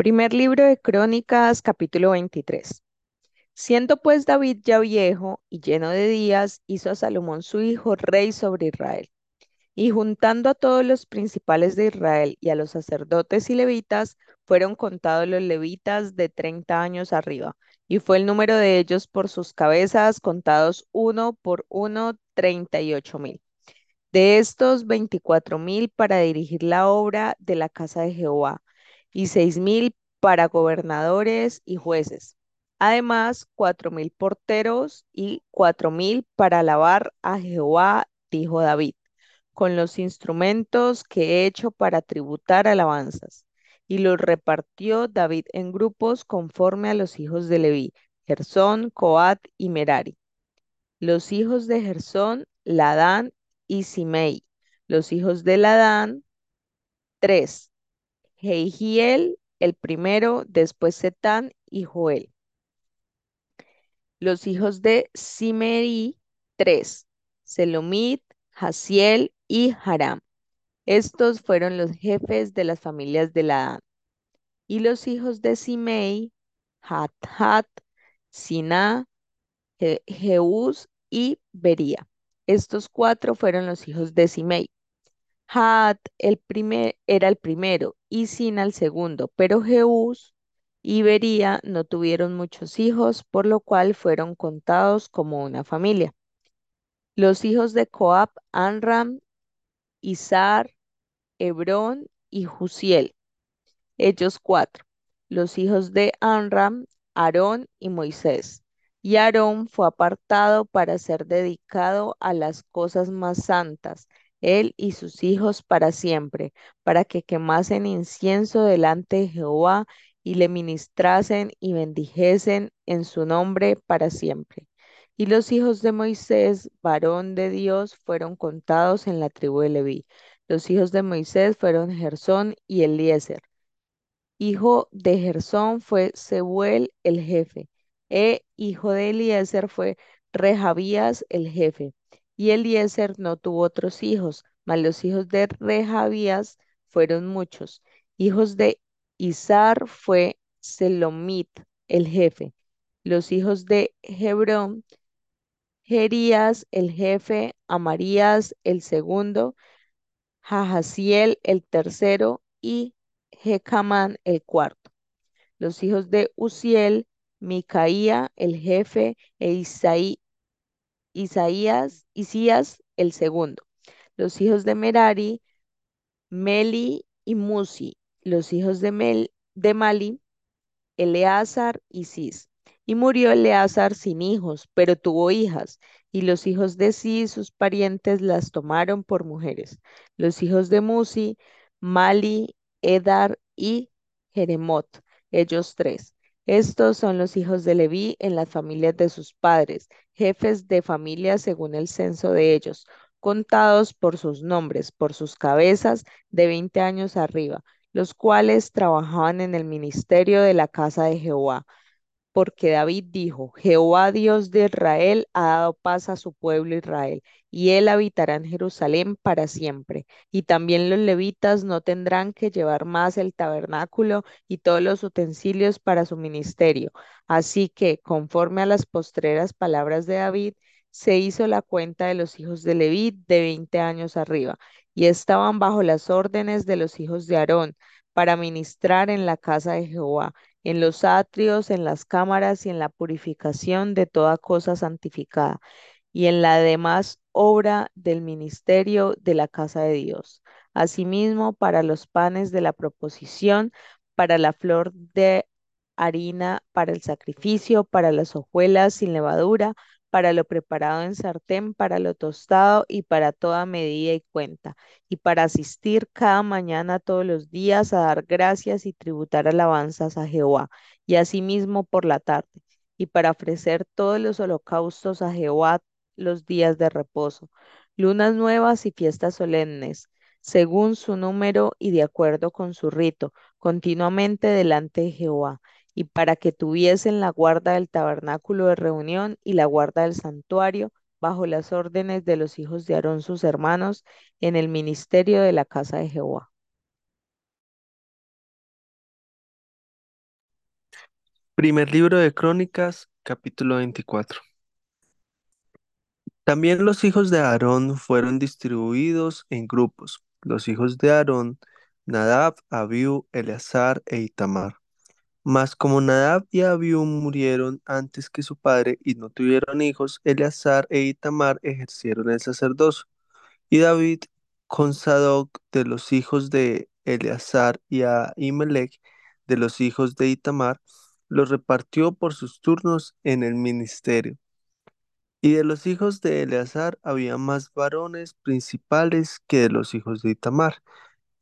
Primer libro de Crónicas, capítulo 23. Siendo pues David ya viejo y lleno de días, hizo a Salomón su hijo rey sobre Israel. Y juntando a todos los principales de Israel y a los sacerdotes y levitas, fueron contados los levitas de treinta años arriba, y fue el número de ellos por sus cabezas, contados uno por uno, treinta y ocho mil. De estos, veinticuatro mil para dirigir la obra de la casa de Jehová y seis mil para gobernadores y jueces. Además, cuatro mil porteros y cuatro mil para alabar a Jehová, dijo David, con los instrumentos que he hecho para tributar alabanzas. Y los repartió David en grupos conforme a los hijos de Leví, Gersón, Coat y Merari. Los hijos de Gersón, Ladán y Simei. Los hijos de Ladán, tres. Jehiel, el primero, después Setán y Joel. Los hijos de Simei, tres. Selomit, Hasiel y Haram. Estos fueron los jefes de las familias de Ladán. Y los hijos de Simei, Hat-Hat, Siná, Jeús y Bería. Estos cuatro fueron los hijos de Simei. Had el primer, era el primero y Sina el segundo, pero Jeús y Bería no tuvieron muchos hijos, por lo cual fueron contados como una familia. Los hijos de Coab, Anram, Izar, Hebrón y Jusiel. Ellos cuatro. Los hijos de Anram, Aarón y Moisés. Y Aarón fue apartado para ser dedicado a las cosas más santas, él y sus hijos para siempre, para que quemasen incienso delante de Jehová y le ministrasen y bendijesen en su nombre para siempre. Y los hijos de Moisés, varón de Dios, fueron contados en la tribu de Leví. Los hijos de Moisés fueron Gersón y Eliezer. Hijo de Gersón fue Sebuel el jefe. E hijo de Eliezer fue Rehabías el jefe. Y Eliezer no tuvo otros hijos, mas los hijos de Rehabías fueron muchos. Hijos de Izar fue Selomit el jefe. Los hijos de Hebrón, Jerías el jefe, Amarías el segundo, Jahaziel el tercero y Jecamán el cuarto. Los hijos de Uziel, Micaía el jefe e Isaí, Isaías, Isías el segundo. Los hijos de Merari, Meli y Musi. Los hijos de, Mel, de Mali, Eleazar y Cis. Y murió Eleazar sin hijos, pero tuvo hijas, y los hijos de Cis, sus parientes, las tomaron por mujeres. Los hijos de Musi, Mali, Edar y Jeremot, ellos tres. Estos son los hijos de Leví en las familias de sus padres, jefes de familia según el censo de ellos, contados por sus nombres, por sus cabezas de 20 años arriba, los cuales trabajaban en el ministerio de la casa de Jehová porque David dijo, Jehová Dios de Israel ha dado paz a su pueblo Israel, y él habitará en Jerusalén para siempre. Y también los levitas no tendrán que llevar más el tabernáculo y todos los utensilios para su ministerio. Así que, conforme a las postreras palabras de David, se hizo la cuenta de los hijos de Leví de veinte años arriba, y estaban bajo las órdenes de los hijos de Aarón para ministrar en la casa de Jehová en los atrios, en las cámaras y en la purificación de toda cosa santificada, y en la demás obra del ministerio de la casa de Dios. Asimismo, para los panes de la proposición, para la flor de harina, para el sacrificio, para las hojuelas sin levadura, para lo preparado en sartén, para lo tostado y para toda medida y cuenta, y para asistir cada mañana todos los días a dar gracias y tributar alabanzas a Jehová, y asimismo por la tarde, y para ofrecer todos los holocaustos a Jehová los días de reposo, lunas nuevas y fiestas solemnes, según su número y de acuerdo con su rito, continuamente delante de Jehová y para que tuviesen la guarda del tabernáculo de reunión y la guarda del santuario bajo las órdenes de los hijos de Aarón sus hermanos en el ministerio de la casa de Jehová. Primer libro de Crónicas, capítulo 24. También los hijos de Aarón fueron distribuidos en grupos. Los hijos de Aarón, Nadab, Abiú, Eleazar e Itamar. Mas como Nadab y Abiú murieron antes que su padre y no tuvieron hijos, Eleazar e Itamar ejercieron el sacerdocio. Y David con Sadoc de los hijos de Eleazar y Ahimelech de los hijos de Itamar, los repartió por sus turnos en el ministerio. Y de los hijos de Eleazar había más varones principales que de los hijos de Itamar,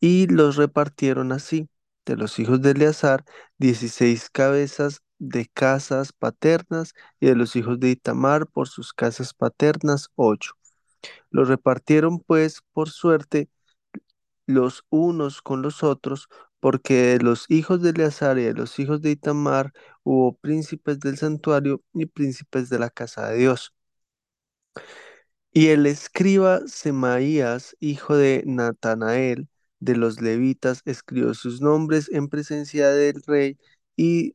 y los repartieron así. De los hijos de Eleazar, dieciséis cabezas de casas paternas, y de los hijos de Itamar por sus casas paternas, ocho. Los repartieron pues por suerte los unos con los otros, porque de los hijos de Eleazar y de los hijos de Itamar hubo príncipes del santuario y príncipes de la casa de Dios. Y el escriba Semaías, hijo de Natanael, de los levitas, escribió sus nombres en presencia del rey y,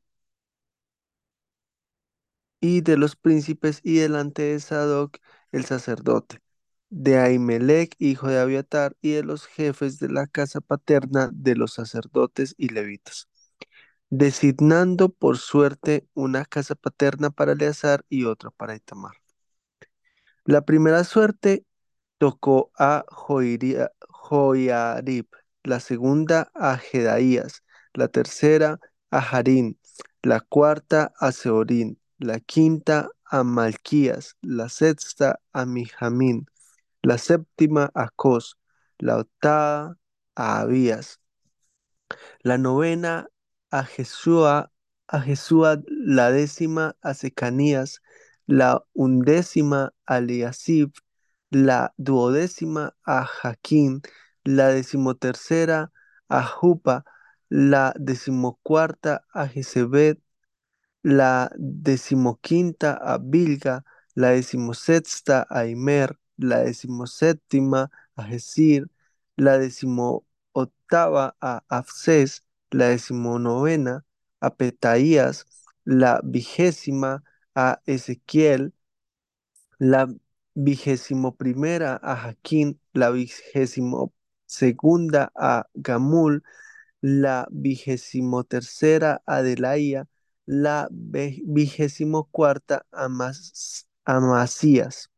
y de los príncipes y delante de Sadoc el sacerdote, de Ahimelech, hijo de Abiatar, y de los jefes de la casa paterna de los sacerdotes y levitas, designando por suerte una casa paterna para Eleazar y otra para Itamar. La primera suerte tocó a Joiria- Joiarib, la segunda a Jedaías, la tercera a Harín, la cuarta a Seorín, la quinta a Malquías, la sexta a Mijamín, la séptima a Cos, la octava a Abías, la novena a Jesúa, a Jesúa, la décima a Secanías, la undécima a Eliasib, la duodécima a Jaquín, la decimotercera a Jupa, la decimocuarta a Jezebed, la decimoquinta a Bilga, la decimosexta a Imer, la decimoséptima a Jesir, la decimoctava a Afses, la decimonovena a Petaías, la vigésima a Ezequiel, la vigésimo primera a Jaquín, la vigésimo segunda a Gamul, la vigésimo tercera a Delaía, la vigésimo cuarta a, Mas- a Masías.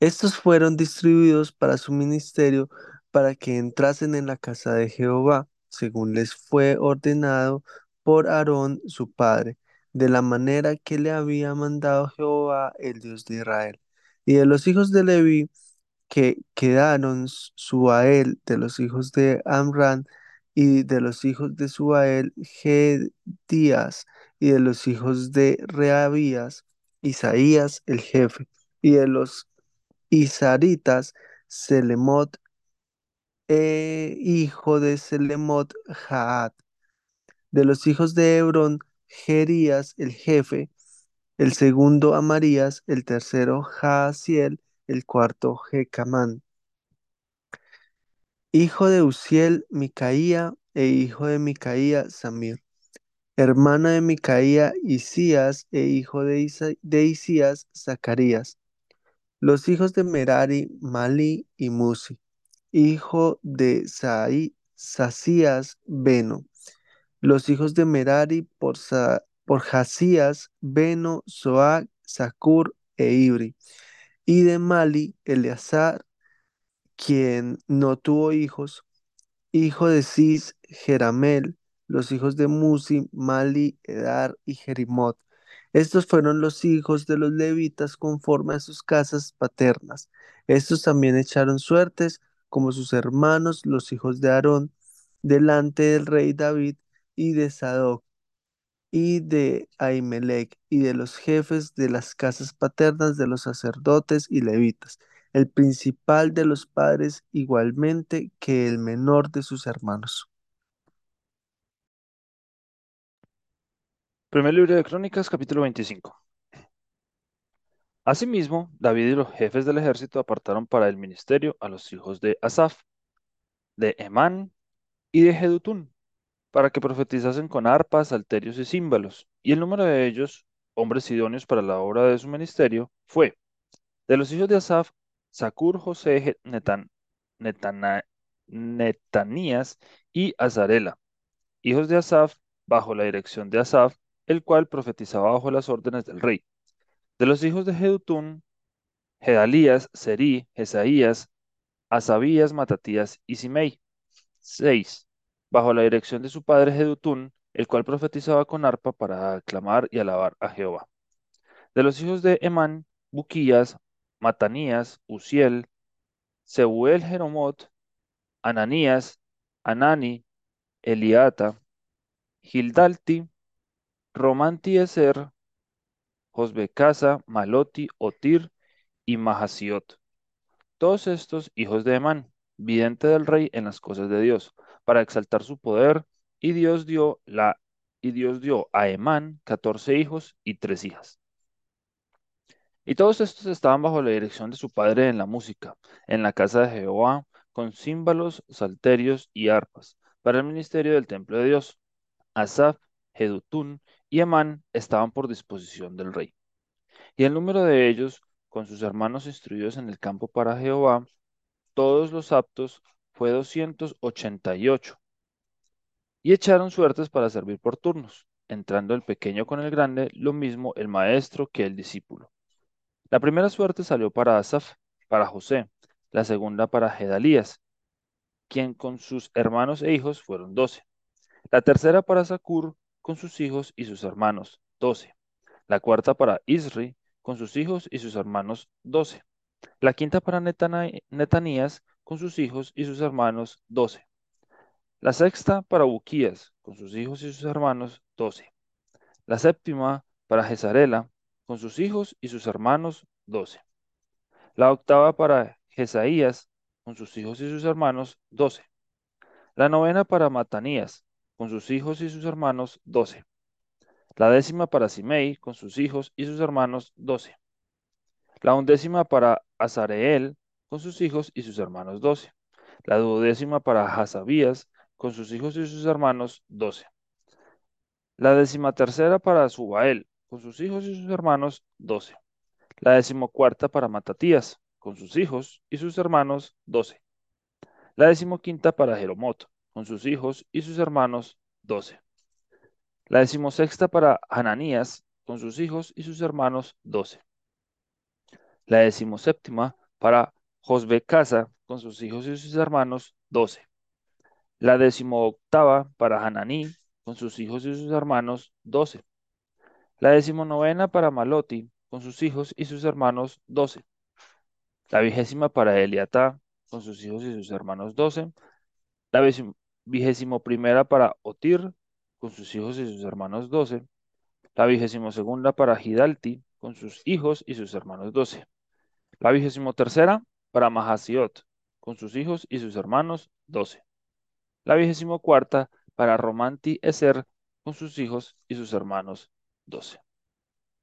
Estos fueron distribuidos para su ministerio para que entrasen en la casa de Jehová, según les fue ordenado por Aarón su padre, de la manera que le había mandado Jehová, el Dios de Israel. Y de los hijos de Leví, que quedaron Suael de los hijos de Amran, y de los hijos de Suael, Gedías, y de los hijos de Reabías, Isaías el jefe, y de los Isaritas, Selemot, eh, hijo de Selemot, Jaat. De los hijos de Hebrón, Jerías, el jefe. El segundo, Amarías. El tercero, Jaasiel. El cuarto, Jecamán. Hijo de Uziel, Micaía. E hijo de Micaía, Samir. Hermana de Micaía, Isías. E hijo de, Isías, Zacarías. Los hijos de Merari, Mali y Musi. hijo de Saí, Sacías, Beno. Los hijos de Merari por, Sa- por Jasías, Beno, Soac, Sacur e Ibri. Y de Mali, Eleazar, quien no tuvo hijos, hijo de Cis, Jeramel, los hijos de Musi, Mali, Edar y Jerimot. Estos fueron los hijos de los levitas conforme a sus casas paternas. Estos también echaron suertes como sus hermanos, los hijos de Aarón, delante del rey David y de Sadoc y de Ahimelech y de los jefes de las casas paternas de los sacerdotes y levitas, el principal de los padres igualmente que el menor de sus hermanos. Primer libro de Crónicas, capítulo 25. Asimismo, David y los jefes del ejército apartaron para el ministerio a los hijos de Asaf, de Emán y de Jedutún, para que profetizasen con arpas, salterios y címbalos. Y el número de ellos, hombres idóneos para la obra de su ministerio, fue de los hijos de Asaf, Sacur, José, Netan, Netana- Netanías y Azarela, hijos de Asaf, bajo la dirección de Asaf, el cual profetizaba bajo las órdenes del rey. De los hijos de Jedutún, Gedalías, Serí, Jesaías, Asabías, Matatías y Simei. 6. Bajo la dirección de su padre Jedutún, el cual profetizaba con arpa para aclamar y alabar a Jehová. De los hijos de Emán, Buquías, Matanías, Uziel, Seuel Jeromot, Ananías, Anani, Eliata, Gildalti, Romantieser, Josbecasa, Maloti, Otir y Mahasiot. Todos estos hijos de Emán, vidente del rey en las cosas de Dios, para exaltar su poder, y Dios dio la y Dios dio a Emán catorce hijos y tres hijas. Y todos estos estaban bajo la dirección de su padre en la música, en la casa de Jehová, con címbalos, salterios y arpas, para el ministerio del templo de Dios. Asaf, Jedutún y Emán estaban por disposición del rey. Y el número de ellos, con sus hermanos instruidos en el campo para Jehová, todos los aptos, fue doscientos ochenta y ocho. Y echaron suertes para servir por turnos, entrando el pequeño con el grande, lo mismo el maestro que el discípulo. La primera suerte salió para Asaf, para José, la segunda para Gedalías, quien con sus hermanos e hijos fueron doce. La tercera para Sacur, con sus hijos y sus hermanos, doce. La cuarta para Isri, con sus hijos y sus hermanos, doce. La quinta para Netanías, con sus hijos y sus hermanos, doce. La sexta para Buquías, con sus hijos y sus hermanos, doce. La séptima para Jezarela, con sus hijos y sus hermanos, doce. La octava para Jesaías, con sus hijos y sus hermanos, doce. La novena para Matanías, con sus hijos y sus hermanos, doce. La décima para Simei, con sus hijos y sus hermanos, doce. La undécima para Azareel, con sus hijos y sus hermanos, doce. La duodécima para Hasabías, con sus hijos y sus hermanos, doce. La decimatercera para Subael, con sus hijos y sus hermanos, doce. La decimocuarta para Matatías, con sus hijos y sus hermanos, doce. La decimoquinta para Jeromot, con sus hijos y sus hermanos, doce. La decimosexta para Hananías, con sus hijos y sus hermanos, doce. La decimoséptima para Josbecasa, con sus hijos y sus hermanos, doce. La decimoctava para Hananí, con sus hijos y sus hermanos, doce. La decimonovena para Maloti, con sus hijos y sus hermanos, doce. La vigésima para Eliatá, con sus hijos y sus hermanos, doce. La vigésimo- primera para Otir, con sus hijos y sus hermanos, doce. La vigésimo segunda para Gidalti, con sus hijos y sus hermanos, doce. La vigésimo tercera para Mahasiot, con sus hijos y sus hermanos, doce. La vigésimo cuarta para Romanti Eser, con sus hijos y sus hermanos, doce.